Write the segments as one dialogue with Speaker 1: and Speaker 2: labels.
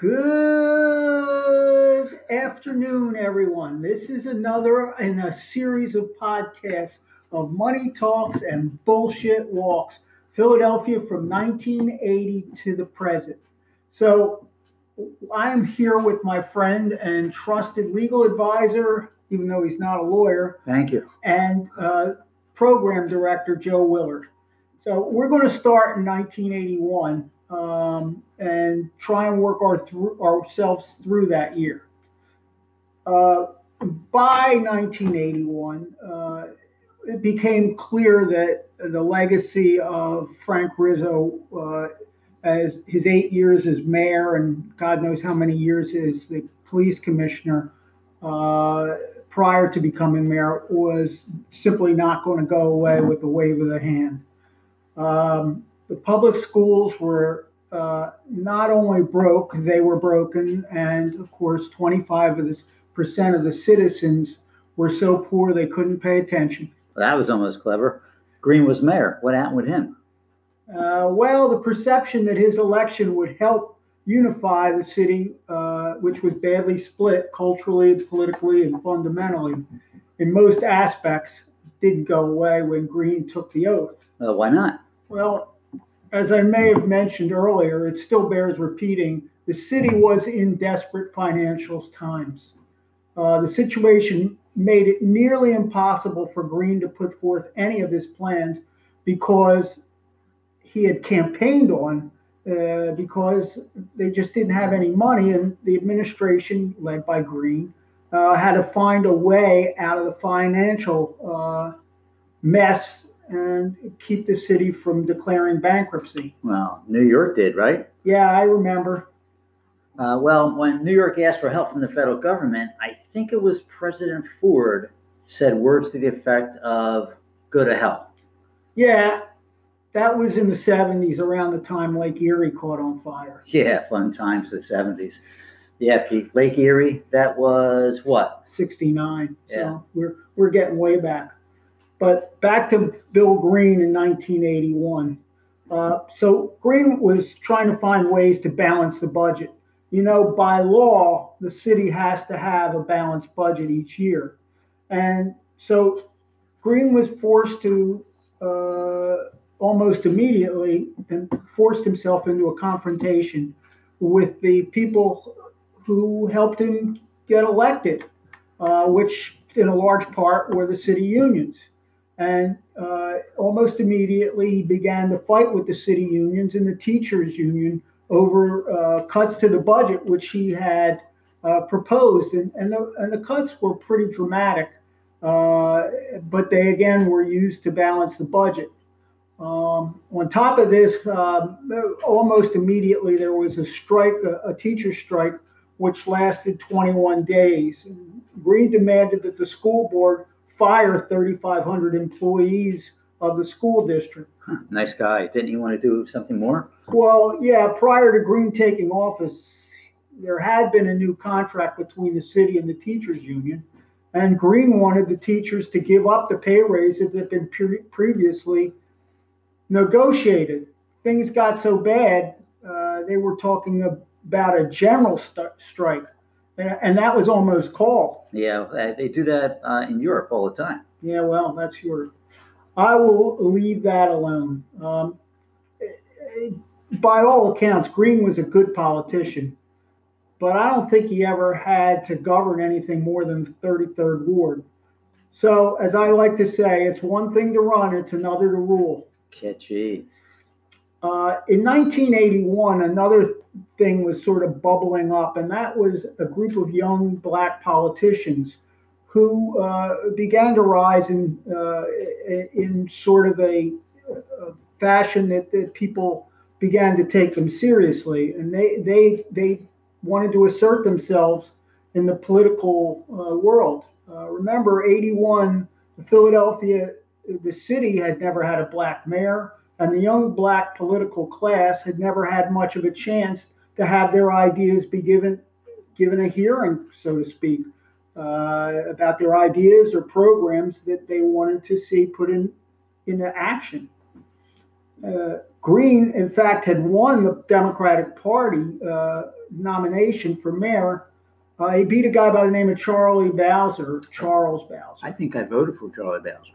Speaker 1: Good afternoon, everyone. This is another in a series of podcasts of Money Talks and Bullshit Walks, Philadelphia from 1980 to the present. So, I'm here with my friend and trusted legal advisor, even though he's not a lawyer.
Speaker 2: Thank you.
Speaker 1: And uh, program director, Joe Willard. So, we're going to start in 1981 um, and try and work our through, ourselves through that year. Uh, by 1981, uh, it became clear that the legacy of Frank Rizzo, uh, as his eight years as mayor and God knows how many years as the police commissioner uh, prior to becoming mayor, was simply not going to go away with the wave of the hand. Um, the public schools were uh, not only broke, they were broken, and of course, 25 of the percent of the citizens were so poor they couldn't pay attention.
Speaker 2: Well, that was almost clever. Green was mayor. What happened with him?
Speaker 1: Uh, well, the perception that his election would help unify the city, uh, which was badly split culturally, politically, and fundamentally in most aspects, didn't go away when Green took the oath.
Speaker 2: Uh, why not?
Speaker 1: Well, as I may have mentioned earlier, it still bears repeating. The city was in desperate financial times. Uh, the situation made it nearly impossible for Green to put forth any of his plans because he had campaigned on uh, because they just didn't have any money, and the administration, led by Green, uh, had to find a way out of the financial uh, mess and keep the city from declaring bankruptcy.
Speaker 2: Well, New York did, right?
Speaker 1: Yeah, I remember.
Speaker 2: Uh, well, when New York asked for help from the federal government, I think it was President Ford said words to the effect of "go to hell."
Speaker 1: Yeah, that was in the '70s, around the time Lake Erie caught on fire.
Speaker 2: Yeah, fun times, the '70s. Yeah, Pete, Lake Erie. That was what?
Speaker 1: '69.
Speaker 2: Yeah.
Speaker 1: So we're we're getting way back. But back to Bill Green in 1981. Uh, so Green was trying to find ways to balance the budget. You know, by law, the city has to have a balanced budget each year. And so Green was forced to uh, almost immediately and forced himself into a confrontation with the people who helped him get elected, uh, which in a large part were the city unions. And uh, almost immediately, he began to fight with the city unions and the teachers' union over uh, cuts to the budget, which he had uh, proposed. And, and, the, and the cuts were pretty dramatic, uh, but they again were used to balance the budget. Um, on top of this, um, almost immediately, there was a strike, a, a teacher strike, which lasted 21 days. Green demanded that the school board fire 3,500 employees of the school district.
Speaker 2: Huh, nice guy. Didn't he want to do something more?
Speaker 1: Well, yeah, prior to Green taking office, there had been a new contract between the city and the teachers union, and Green wanted the teachers to give up the pay raises that had been pre- previously negotiated. Things got so bad, uh, they were talking about a general st- strike and that was almost called.
Speaker 2: Yeah, uh, they do that uh, in Europe all the time.
Speaker 1: Yeah, well, that's your. I will leave that alone. Um, by all accounts, Green was a good politician, but I don't think he ever had to govern anything more than the 33rd Ward. So, as I like to say, it's one thing to run, it's another to rule.
Speaker 2: Catchy.
Speaker 1: Uh, in 1981, another thing was sort of bubbling up, and that was a group of young black politicians who uh, began to rise in uh, in sort of a, a fashion that, that, people began to take them seriously, and they they they wanted to assert themselves in the political uh, world. Uh, remember, 81, Philadelphia, the city had never had a black mayor and the young black political class had never had much of a chance to have their ideas be given given a hearing, so to speak, uh, about their ideas or programs that they wanted to see put in into action. Uh, Green, in fact, had won the Democratic Party uh, nomination for mayor. Uh, he beat a guy by the name of Charlie Bowser, Charles Bowser.
Speaker 2: I think I voted for Charlie Bowser.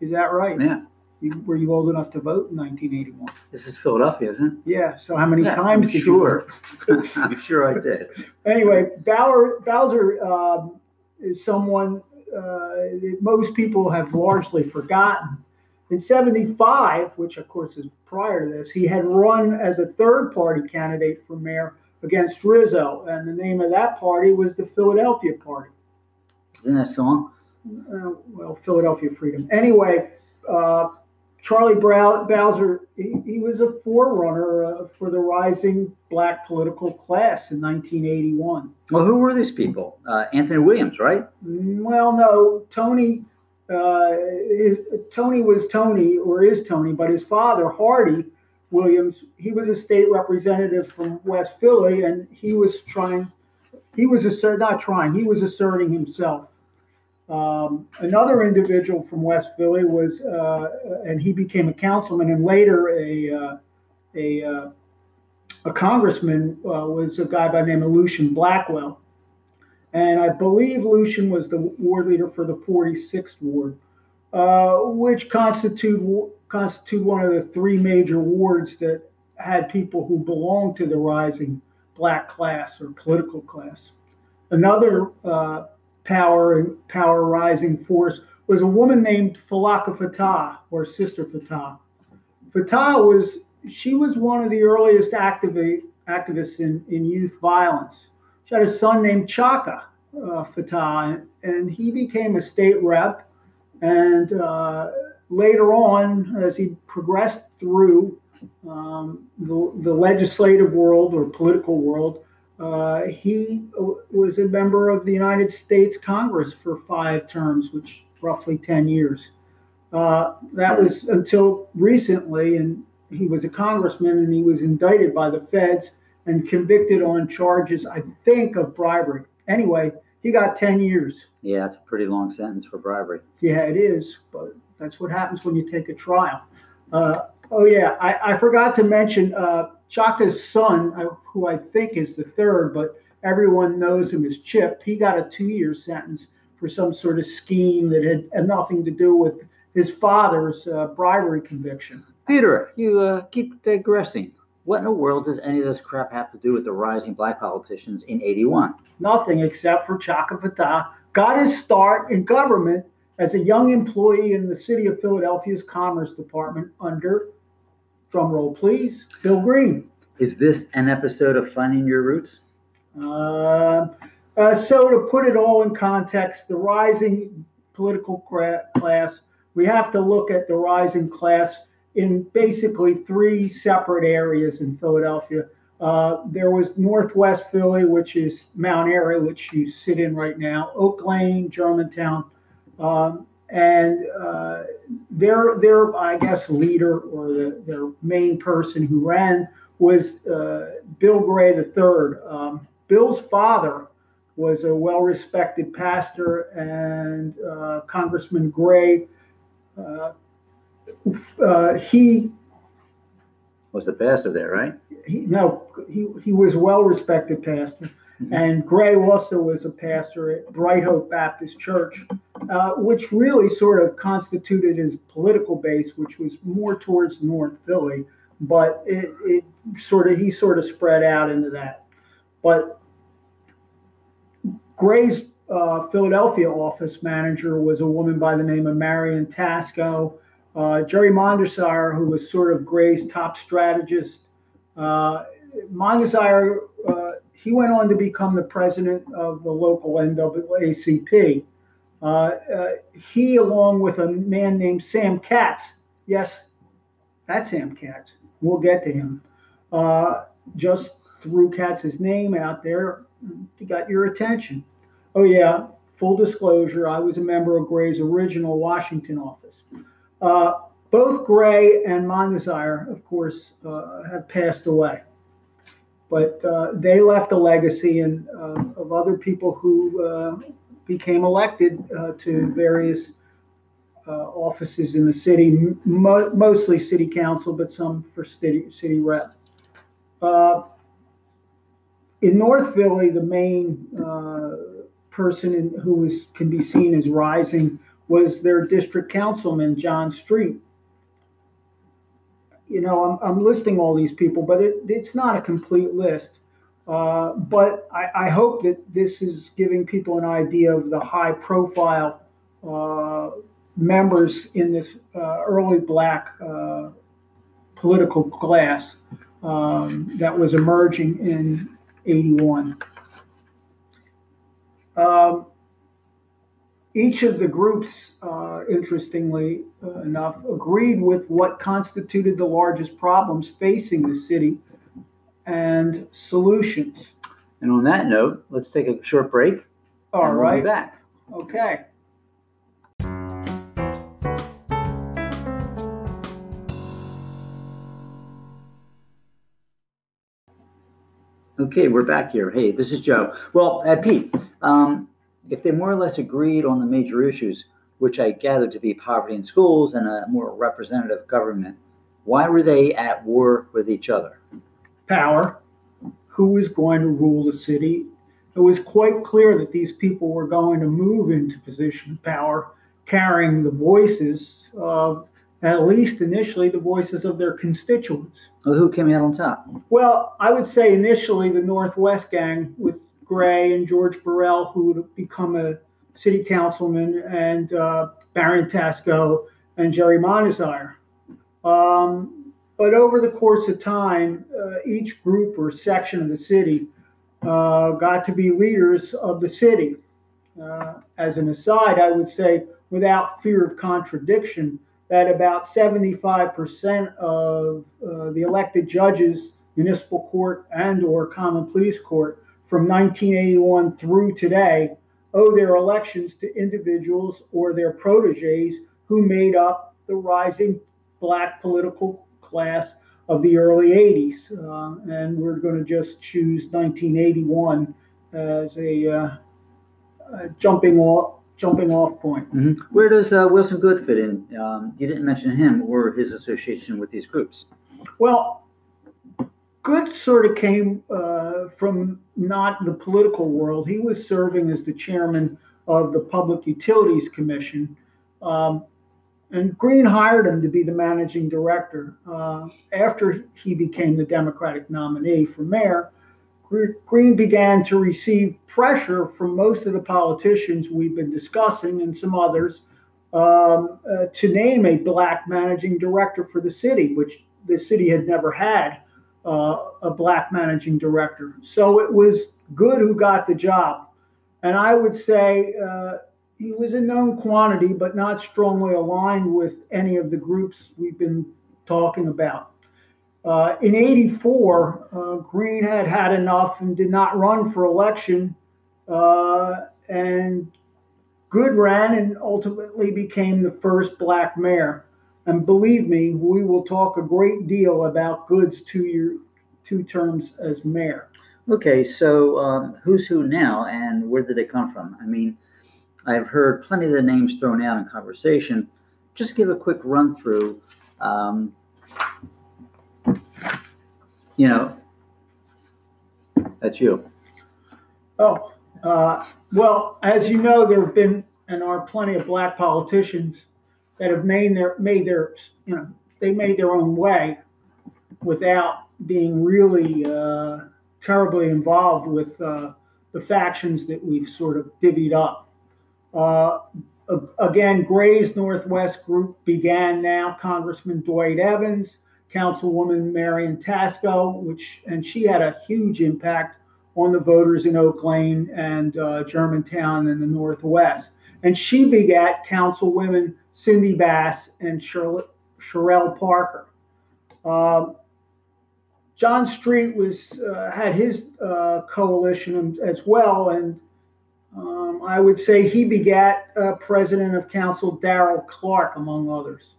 Speaker 1: Is that right?
Speaker 2: Yeah.
Speaker 1: You, were you old enough to vote in 1981?
Speaker 2: This is Philadelphia, isn't it?
Speaker 1: Yeah. So how many
Speaker 2: Yeah,
Speaker 1: times
Speaker 2: I'm
Speaker 1: did
Speaker 2: sure.
Speaker 1: you
Speaker 2: it? I'm sure I did.
Speaker 1: Anyway, Bauer, Bowser um, is someone uh, that most people have largely forgotten. In 75, which of course is prior to this, he had run as a third party candidate for mayor against Rizzo. And the name of that party was the Philadelphia Party.
Speaker 2: Isn't that a song?
Speaker 1: uh, well, Philadelphia Freedom. Anyway, uh, Charlie Bowser, he, he was a forerunner uh, for the rising black political class in 1981.
Speaker 2: Well, who were these people? Uh, Anthony Williams, right?
Speaker 1: Mm, Well, no, Tony, uh, his, Tony was Tony or is Tony, but his father, Hardy Williams, he was a state representative from West Philly, and he was trying, he was assert, not trying, he was asserting himself. Um, another individual from West Philly was, uh, and he became a councilman and later a uh, a uh, a congressman uh, was a guy by the name of Lucien Blackwell, and I believe Lucien was the ward leader for the 46th ward, uh, which constitute constitute one of the three major wards that had people who belonged to the rising black class or political class. Another uh, power and power rising force was a woman named Falaka Fattah or Sister Fattah. Fattah was she was one of the earliest activi- activists in, in youth violence. She had a son named Chaka uh, Fattah, and he became a state rep. And uh, later on, as he progressed through um, the, the legislative world or political world, uh, he was a member of the United States Congress for five terms, which roughly 10 years. Uh, that was until recently, and he was a congressman and he was indicted by the feds and convicted on charges, I think, of bribery. Anyway, he got 10 years.
Speaker 2: Yeah, that's a pretty long sentence for bribery.
Speaker 1: Yeah, it is, but that's what happens when you take a trial. Uh, oh, yeah, I, I forgot to mention uh, Chaka's son, uh, who I think is the third, but everyone knows him as Chip. He got a two year sentence for some sort of scheme that had, had nothing to do with his father's uh, bribery conviction.
Speaker 2: Peter, you uh, keep digressing. What in the world does any of this crap have to do with the rising black politicians in 81?
Speaker 1: Nothing except for Chaka Fattah got his start in government as a young employee in the city of Philadelphia's Commerce Department under, drumroll please, Bill Green.
Speaker 2: Is this an episode of Finding Your Roots?
Speaker 1: Uh, uh, so, to put it all in context, the rising political class, we have to look at the rising class in basically three separate areas in Philadelphia. Uh, there was Northwest Philly, which is Mount Airy, which you sit in right now, Oak Lane, Germantown, um, and uh, their their I guess leader or the, their main person who ran was uh, Bill Gray III. Um, Bill's father was a well-respected pastor, and uh, Congressman Gray. Uh, uh, he
Speaker 2: Was the pastor there, right?
Speaker 1: he no he he was a well-respected pastor
Speaker 2: Mhm.
Speaker 1: and gray also was a pastor at bright hope baptist church uh, which really sort of constituted his political base which was more towards north philly but it, it sort of he sort of spread out into that but gray's uh, philadelphia office manager was a woman by the name of marian tasco uh, jerry mondesire who was sort of gray's top strategist uh, Mondesire, uh, he went on to become the president of the local NAACP. Uh, uh, he, along with a man named Sam Katz, yes, that's Sam Katz. We'll get to him. Uh, just threw Katz's name out there, he got your attention. Oh yeah, full disclosure, I was a member of Gray's original Washington office. Uh, both Gray and Mondesire, of course, uh, have passed away. But uh, they left a legacy uh, of other people who became elected uh, to various uh, offices in the city, mo- mostly city council, but some for city, city rep. Uh, in North Philly, the main uh, person in, who was, can be seen as rising was their district councilman, John Street. You know, I'm, I'm listing all these people, but it, it's not a complete list. Uh, but I, I, hope that this is giving people an idea of the high profile uh, members in this uh, early black uh, political class um, that was emerging in 81. Um, each of the groups, uh, interestingly enough, agreed with what constituted the largest problems facing the city and solutions.
Speaker 2: And on that note, let's take a short break.
Speaker 1: All
Speaker 2: and
Speaker 1: right.
Speaker 2: We'll be back.
Speaker 1: Okay.
Speaker 2: Okay, we're back here. Hey, this is Joe. Well, uh, Pete, um, if they more or less agreed on the major issues, which I gather to be poverty in schools and a more representative government, why were they at war with each other?
Speaker 1: Power. Who was going to rule the city? It was quite clear that these people were going to move into position of power, carrying the voices of at least initially, the voices of their constituents.
Speaker 2: Well, who came out on top?
Speaker 1: Well, I would say initially the Northwest Gang with Gray and George Burrell, who would become a city councilman, and uh, Marian Tasco and Jerry Mondesire. Um, but over the course of time, uh, each group or section of the city uh, got to be leaders of the city. Uh, as an aside, I would say, without fear of contradiction, that about 75% of uh, the elected judges, municipal court and or common pleas court from 1981 through today owe their elections to individuals or their proteges who made up the rising black political class of the early 80s. Uh, and we're going to just choose 1981 as a, uh, a jumping off jumping off point.
Speaker 2: Mm-hmm. Where does uh, Wilson Goode fit in? Um, you didn't mention him or his association with these groups.
Speaker 1: Well, Goode sort of came uh, from not the political world. He was serving as the chairman of the Public Utilities Commission. Um, and Green hired him to be the managing director. Uh, after he became the Democratic nominee for mayor, Green began to receive pressure from most of the politicians we've been discussing and some others um, uh, to name a black managing director for the city, which the city had never had uh, a black managing director. So it was Goode who got the job. And I would say uh, he was a known quantity, but not strongly aligned with any of the groups we've been talking about. Uh, in 84, uh, Green had had enough and did not run for election. Uh, and Goode ran and ultimately became the first black mayor. And believe me, we will talk a great deal about Goode's two year, two terms as mayor.
Speaker 2: Okay, so um, who's who now, and where did they come from? I mean, I've heard plenty of the names thrown out in conversation. Just give a quick run through. Um, you know, that's you.
Speaker 1: Oh, uh, well, as you know, there have been and are plenty of black politicians that have made their made their you know they made their own way without being really uh, terribly involved with uh, the factions that we've sort of divvied up. Uh, again, Gray's Northwest Group began now. Congressman Dwight Evans, Councilwoman Marian Tasco, which and she had a huge impact on the voters in Oak Lane and uh, Germantown in the Northwest. And she begat Councilwomen Cindy Bass and Shirley, Cherelle Parker. Um, John Street was uh, had his uh, coalition as well, and um, I would say he begat uh, President of Council Darrell Clarke, among others.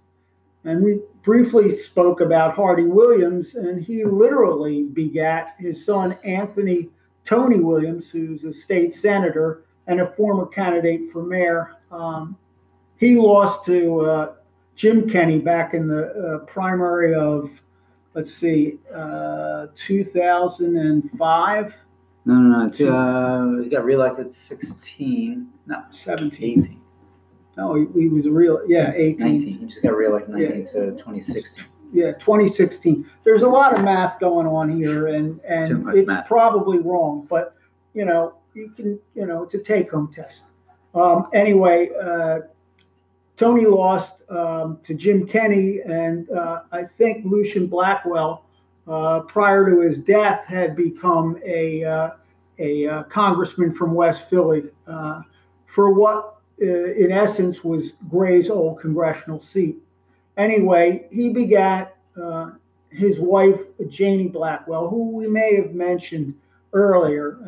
Speaker 1: And we briefly spoke about Hardy Williams, and he literally begat his son Anthony Tony Williams, who's a state senator and a former candidate for mayor. Um, he lost to uh, Jim Kenney back in the uh, primary of, let's see, uh, 2005.
Speaker 2: No, no, no. Two, uh, he got reelected 16. No,
Speaker 1: 17.
Speaker 2: 18.
Speaker 1: No, he, he was real. Yeah, 18.
Speaker 2: 19. He just got reelected 19
Speaker 1: Yeah.
Speaker 2: to 2016.
Speaker 1: Yeah, 2016. There's a lot of math going on here, and and it's
Speaker 2: math.
Speaker 1: probably wrong, but you know, you can, you know, it's a take-home test. Um, anyway, uh, Tony lost um, to Jim Kenney, and uh, I think Lucien Blackwell, uh, prior to his death, had become a uh, a uh, congressman from West Philly uh, for what, uh, in essence, was Gray's old congressional seat. Anyway, he begat his wife, Jannie Blackwell, who we may have mentioned earlier.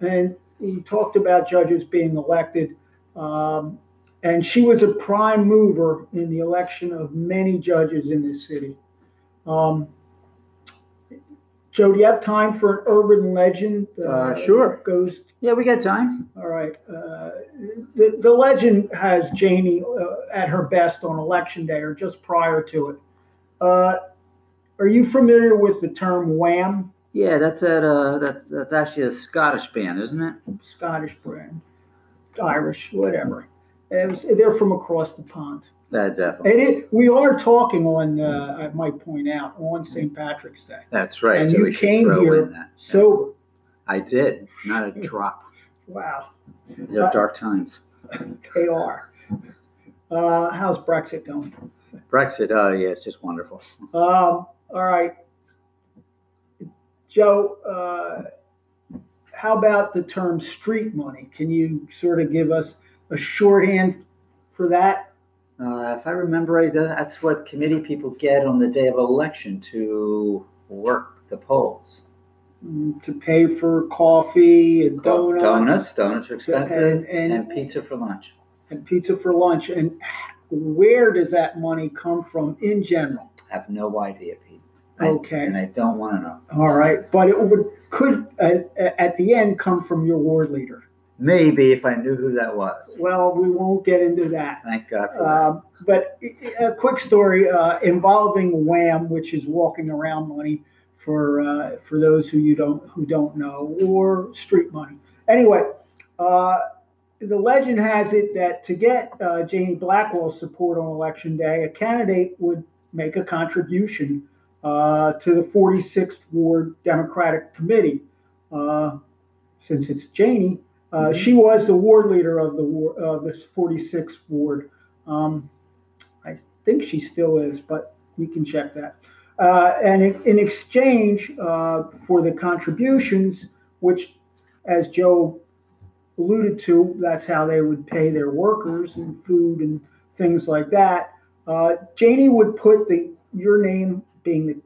Speaker 1: And he talked about judges being elected. Um, and she was a prime mover in the election of many judges in this city. Um, Joe, do you have time for an urban legend?
Speaker 2: Uh, sure.
Speaker 1: Goes
Speaker 2: Yeah, we got time.
Speaker 1: all right. Uh, the, the legend has Jannie uh, at her best on election day or just prior to it. Uh, are you familiar with the term wham,
Speaker 2: Yeah, that's at uh, that's that's actually a Scottish band, isn't it?
Speaker 1: Scottish band, Irish, whatever? It was- they're from across the pond.
Speaker 2: That definitely.
Speaker 1: And it, we are talking on, uh, I might point out, on St. Patrick's Day.
Speaker 2: That's right.
Speaker 1: And
Speaker 2: so
Speaker 1: you came here. Sober.
Speaker 2: I did. Not a drop.
Speaker 1: Wow,
Speaker 2: These are dark times.
Speaker 1: they are. Uh, how's Brexit going?
Speaker 2: Brexit. Oh yeah, it's just wonderful.
Speaker 1: Um, all right. Joe, uh, how about the term street money? Can you sort of give us a shorthand for that?
Speaker 2: Uh, if I remember right, that's what committee people get on the day of election to work the polls.
Speaker 1: Mm, To pay for coffee and donuts,
Speaker 2: Donuts. Donuts are expensive,
Speaker 1: and, and,
Speaker 2: and pizza for lunch.
Speaker 1: and pizza for lunch. And where does that money come from in general?
Speaker 2: I have no idea, Pete. I-
Speaker 1: Okay.
Speaker 2: And I don't want to know.
Speaker 1: All right. But it would could uh, at the end come from your ward leader.
Speaker 2: Maybe if I knew who that was.
Speaker 1: Well, we won't get into that.
Speaker 2: Thank God for that.
Speaker 1: Um, but a quick story uh, involving Wham, which is walking around money for uh, for those who you don't who don't know, or street money. Anyway, uh, the legend has it that to get uh, Jannie Blackwell's support on election day, a candidate would make a contribution uh, to the 46th Ward Democratic Committee. Uh, since it's Jannie, uh, she was the ward leader of the war, of this 46th ward. Um, I think she still is, but we can check that. Uh, and in, in exchange uh, for the contributions, which, as Joe alluded to, that's how they would pay their workers and food and things like that. Uh, Jannie would put the your name being the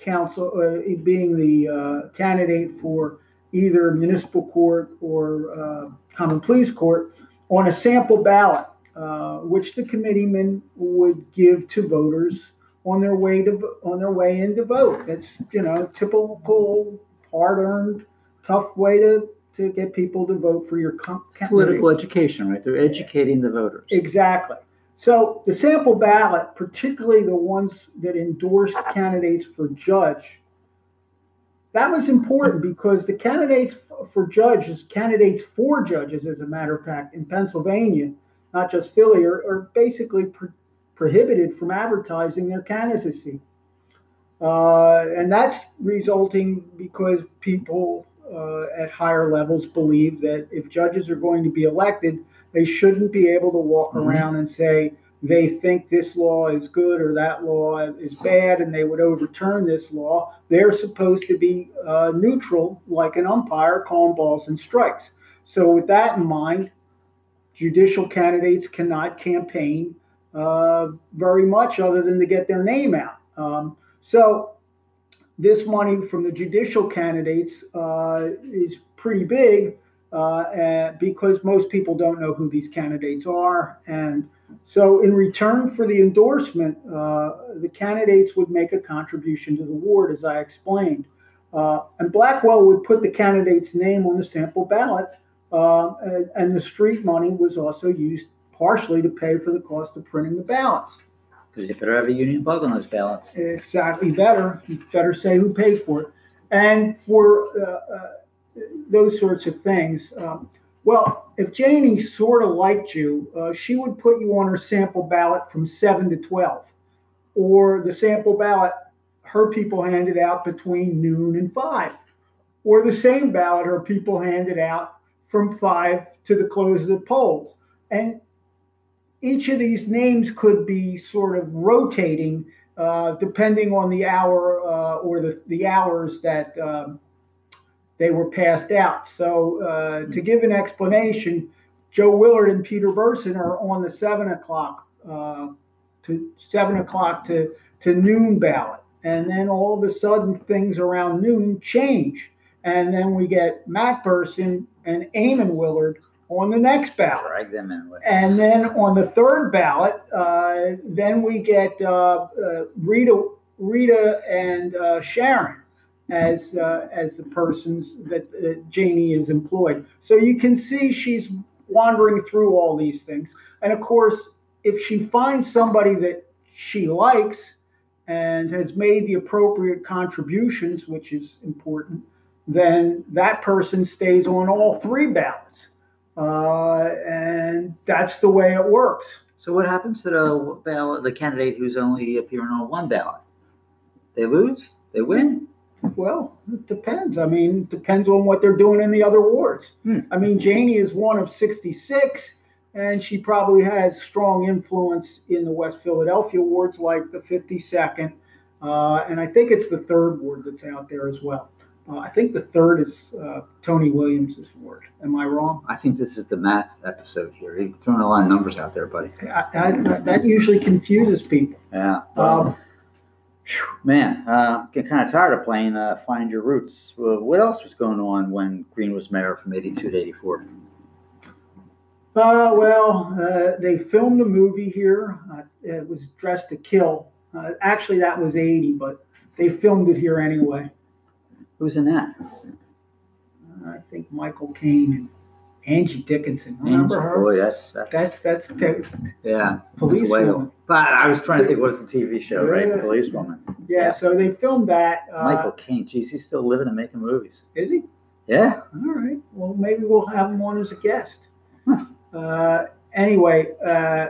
Speaker 1: council, uh, being the uh, candidate for either municipal court or uh, common pleas court on a sample ballot, uh, which the committeemen would give to voters on their way to on their way in to vote. That's you know typical hard-earned, tough way to to get people to vote for your com-
Speaker 2: Political education, right? They're educating the voters.
Speaker 1: Exactly. So the sample ballot, particularly the ones that endorsed candidates for judge, that was important because the candidates for judges, candidates for judges, as a matter of fact, in Pennsylvania, not just Philly, are, are basically pro- prohibited from advertising their candidacy. Uh, and that's resulting because people uh, at higher levels believe that if judges are going to be elected, they shouldn't be able to walk
Speaker 2: Mhm.
Speaker 1: around and say they think this law is good or that law is bad and they would overturn this law. They're supposed to be uh, neutral, like an umpire calling balls and strikes. So, with that in mind, judicial candidates cannot campaign uh, very much other than to get their name out. Um, so, this money from the judicial candidates uh, is pretty big uh, because most people don't know who these candidates are. And so, in return for the endorsement, uh, the candidates would make a contribution to the ward, as I explained. Uh, and Blackwell would put the candidate's name on the sample ballot, uh, and, and the street money was also used partially to pay for the cost of printing the ballots.
Speaker 2: Because you better have a union bug on those ballots.
Speaker 1: Exactly, better. You better say who paid for it. And for uh, uh, those sorts of things. Um, well, if Jannie sort of liked you, uh, she would put you on her sample ballot from 7 to 12. Or the sample ballot, her people handed out between noon and 5. Or the same ballot, her people handed out from 5 to the close of the polls. And each of these names could be sort of rotating uh, depending on the hour uh, or the, the hours that um, they were passed out. So, uh, to give an explanation, Joe Willard and Peter Burson are on the seven o'clock uh, to seven o'clock to, to noon ballot. And then all of a sudden, things around noon change. And then we get Matt Burson and Eamon Willard on the next ballot.
Speaker 2: Drag them in.
Speaker 1: And then on the third ballot, uh, then we get uh, uh, Rita, Rita and uh, Sharon as uh, as the persons that uh, Jannie is employed. So you can see she's wandering through all these things. And of course, if she finds somebody that she likes and has made the appropriate contributions, which is important, then that person stays on all three ballots. Uh, and that's the way it works.
Speaker 2: So what happens to the ballot, the candidate who's only appearing on one ballot? They lose. They win.
Speaker 1: Well, it depends. I mean, it depends on what they're doing in the other wards.
Speaker 2: Hmm.
Speaker 1: I mean, Jannie is one of 66, and she probably has strong influence in the West Philadelphia wards, like the 52nd. Uh, and I think it's the third ward that's out there as well. Uh, I think the third is uh, Tony Williams' ward. Am I wrong?
Speaker 2: I think this is the math episode here. You're throwing a lot of numbers out there, buddy.
Speaker 1: I, I, that usually confuses people.
Speaker 2: Yeah.
Speaker 1: Um,
Speaker 2: man, uh, getting kind of tired of playing uh, Find Your Roots. Well, what else was going on when Green was mayor from 82 to 84?
Speaker 1: Uh, well, uh, they filmed a movie here. Uh, it was Dressed to Kill. Uh, actually, that was 80, but they filmed it here anyway.
Speaker 2: Who's in that?
Speaker 1: Uh, I think Michael Caine and Angie Dickinson. Remember
Speaker 2: Angel.
Speaker 1: her?
Speaker 2: Boy, that's, that's,
Speaker 1: That's
Speaker 2: yeah.
Speaker 1: police
Speaker 2: That's a whale.
Speaker 1: woman.
Speaker 2: But I was trying to think what's the TV show, right?
Speaker 1: Yeah.
Speaker 2: Police Woman.
Speaker 1: Yeah,
Speaker 2: Yeah.
Speaker 1: so they filmed that. Uh,
Speaker 2: Michael Caine. Geez, he's still living and making movies.
Speaker 1: is he?
Speaker 2: Yeah.
Speaker 1: All right. Well, maybe we'll have him on as a guest.
Speaker 2: Huh.
Speaker 1: Uh, anyway, uh,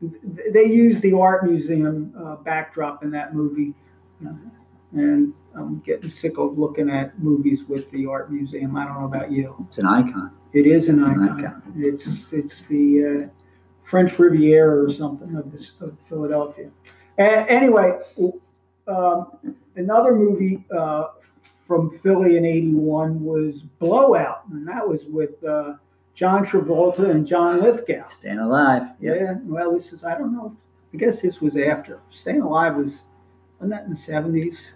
Speaker 1: th- they use the art museum uh, backdrop in that movie, and I'm getting sick of looking at movies with the art museum. I don't know about you.
Speaker 2: It's an icon.
Speaker 1: It is an
Speaker 2: An
Speaker 1: icon.
Speaker 2: icon.
Speaker 1: It's it's the uh, French Riviera or something of this of Philadelphia. A- anyway, um, another movie uh, from Philly in '81 was Blowout, and that was with uh, John Travolta and John Lithgow.
Speaker 2: Staying alive.
Speaker 1: Yeah.
Speaker 2: Yeah.
Speaker 1: Well, this is I don't know. I guess this was after Staying Alive was. Wasn't that in the '70s?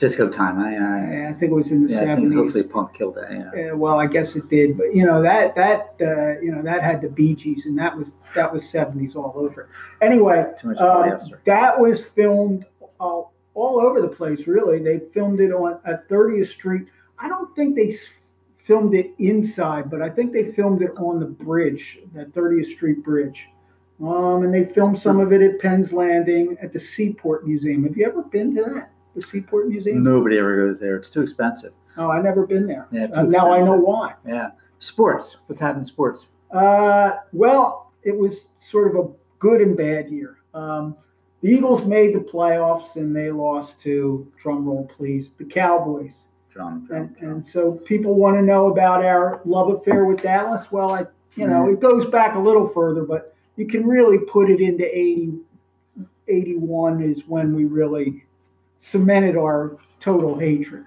Speaker 2: Disco time. I, I,
Speaker 1: I think it was in the
Speaker 2: yeah,
Speaker 1: '70s.
Speaker 2: hopefully Punk killed that. Yeah.
Speaker 1: Uh, well, I guess it did, but you know that that uh, you know that had the Bee Gees, and that was that was seventies all over. Anyway, um, that was filmed uh, all over the place. Really, they filmed it on at 30th Street. I don't think they filmed it inside, but I think they filmed it on the bridge, that 30th Street bridge. Um, and they filmed some of it at Penn's Landing at the Seaport Museum. Have you ever been to that? The Seaport Museum?
Speaker 2: Nobody ever goes there. It's too expensive.
Speaker 1: Oh, I never been there.
Speaker 2: Yeah.
Speaker 1: Uh, now I know why.
Speaker 2: Yeah. Sports. What's happened in sports?
Speaker 1: Uh, well, it was sort of a good and bad year. Um, the Eagles made the playoffs and they lost to, drum roll please, the Cowboys.
Speaker 2: Drum.
Speaker 1: And, and so people want to know about our love affair with Dallas. Well, I, you know, it goes back a little further, but you can really put it into 80, 81 is when we really cemented our total hatred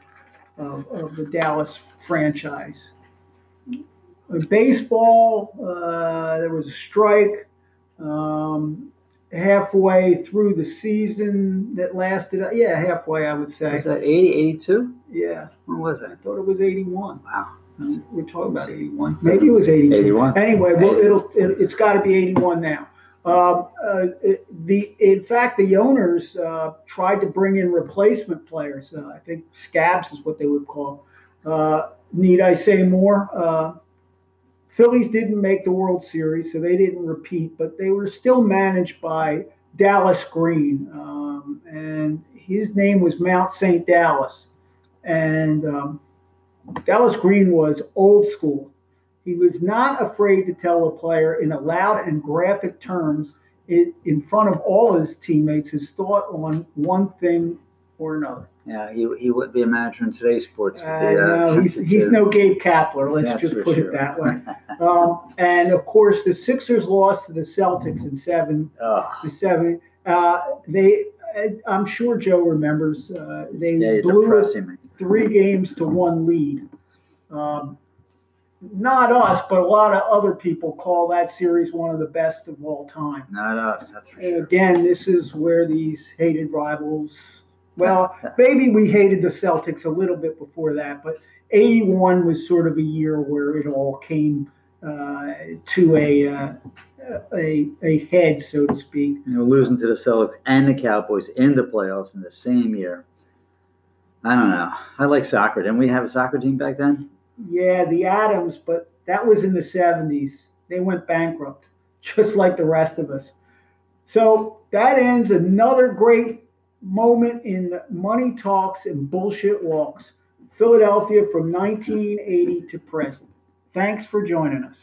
Speaker 1: of, of the Dallas franchise. Baseball, uh, there was a strike um, halfway through the season that lasted, uh, yeah, halfway, I would say.
Speaker 2: Was that 80, 82?
Speaker 1: Yeah,
Speaker 2: When was that?
Speaker 1: I thought it was 81.
Speaker 2: Wow.
Speaker 1: We're talking about 81. Maybe it was 82.
Speaker 2: 81.
Speaker 1: Anyway, well, it'll it, it's got to be 81 now. Um, uh, the in fact, the owners uh, tried to bring in replacement players. Uh, I think scabs is what they would call. Uh, need I say more? Uh, Phillies didn't make the World Series, so they didn't repeat, but they were still managed by Dallas Green, um, and his name was Mount St. Dallas, and um, Dallas Green was old school. He was not afraid to tell a player in a loud and graphic terms it, in front of all his teammates his thought on one thing or another.
Speaker 2: Yeah, he, he would be a manager in today's sports.
Speaker 1: Uh,
Speaker 2: the, uh,
Speaker 1: no, he's, he's no Gabe Kapler. Let's
Speaker 2: That's
Speaker 1: just put
Speaker 2: sure.
Speaker 1: it that way. Um, and of course, the Sixers lost to the Celtics in seven
Speaker 2: Ugh.
Speaker 1: to seven. Uh, they, I'm sure Joe remembers. Uh, they
Speaker 2: yeah,
Speaker 1: blew three games to one lead. Um, not us, but a lot of other people call that series one of the best of all time.
Speaker 2: Not us, that's for
Speaker 1: And
Speaker 2: sure.
Speaker 1: again, this is where these hated rivals. Well, maybe we hated the Celtics a little bit before that, but '81 was sort of a year where it all came uh, to a, uh, a a head, so to speak.
Speaker 2: You know, losing to the Celtics and the Cowboys in the playoffs in the same year. I don't know. I like soccer. Didn't we have a soccer team back then?
Speaker 1: Yeah, the Atoms, but that was in the 70s. They went bankrupt, just like the rest of us. So that ends another great moment in the money talks and bullshit walks. Philadelphia from 1980 to present. Thanks for joining us.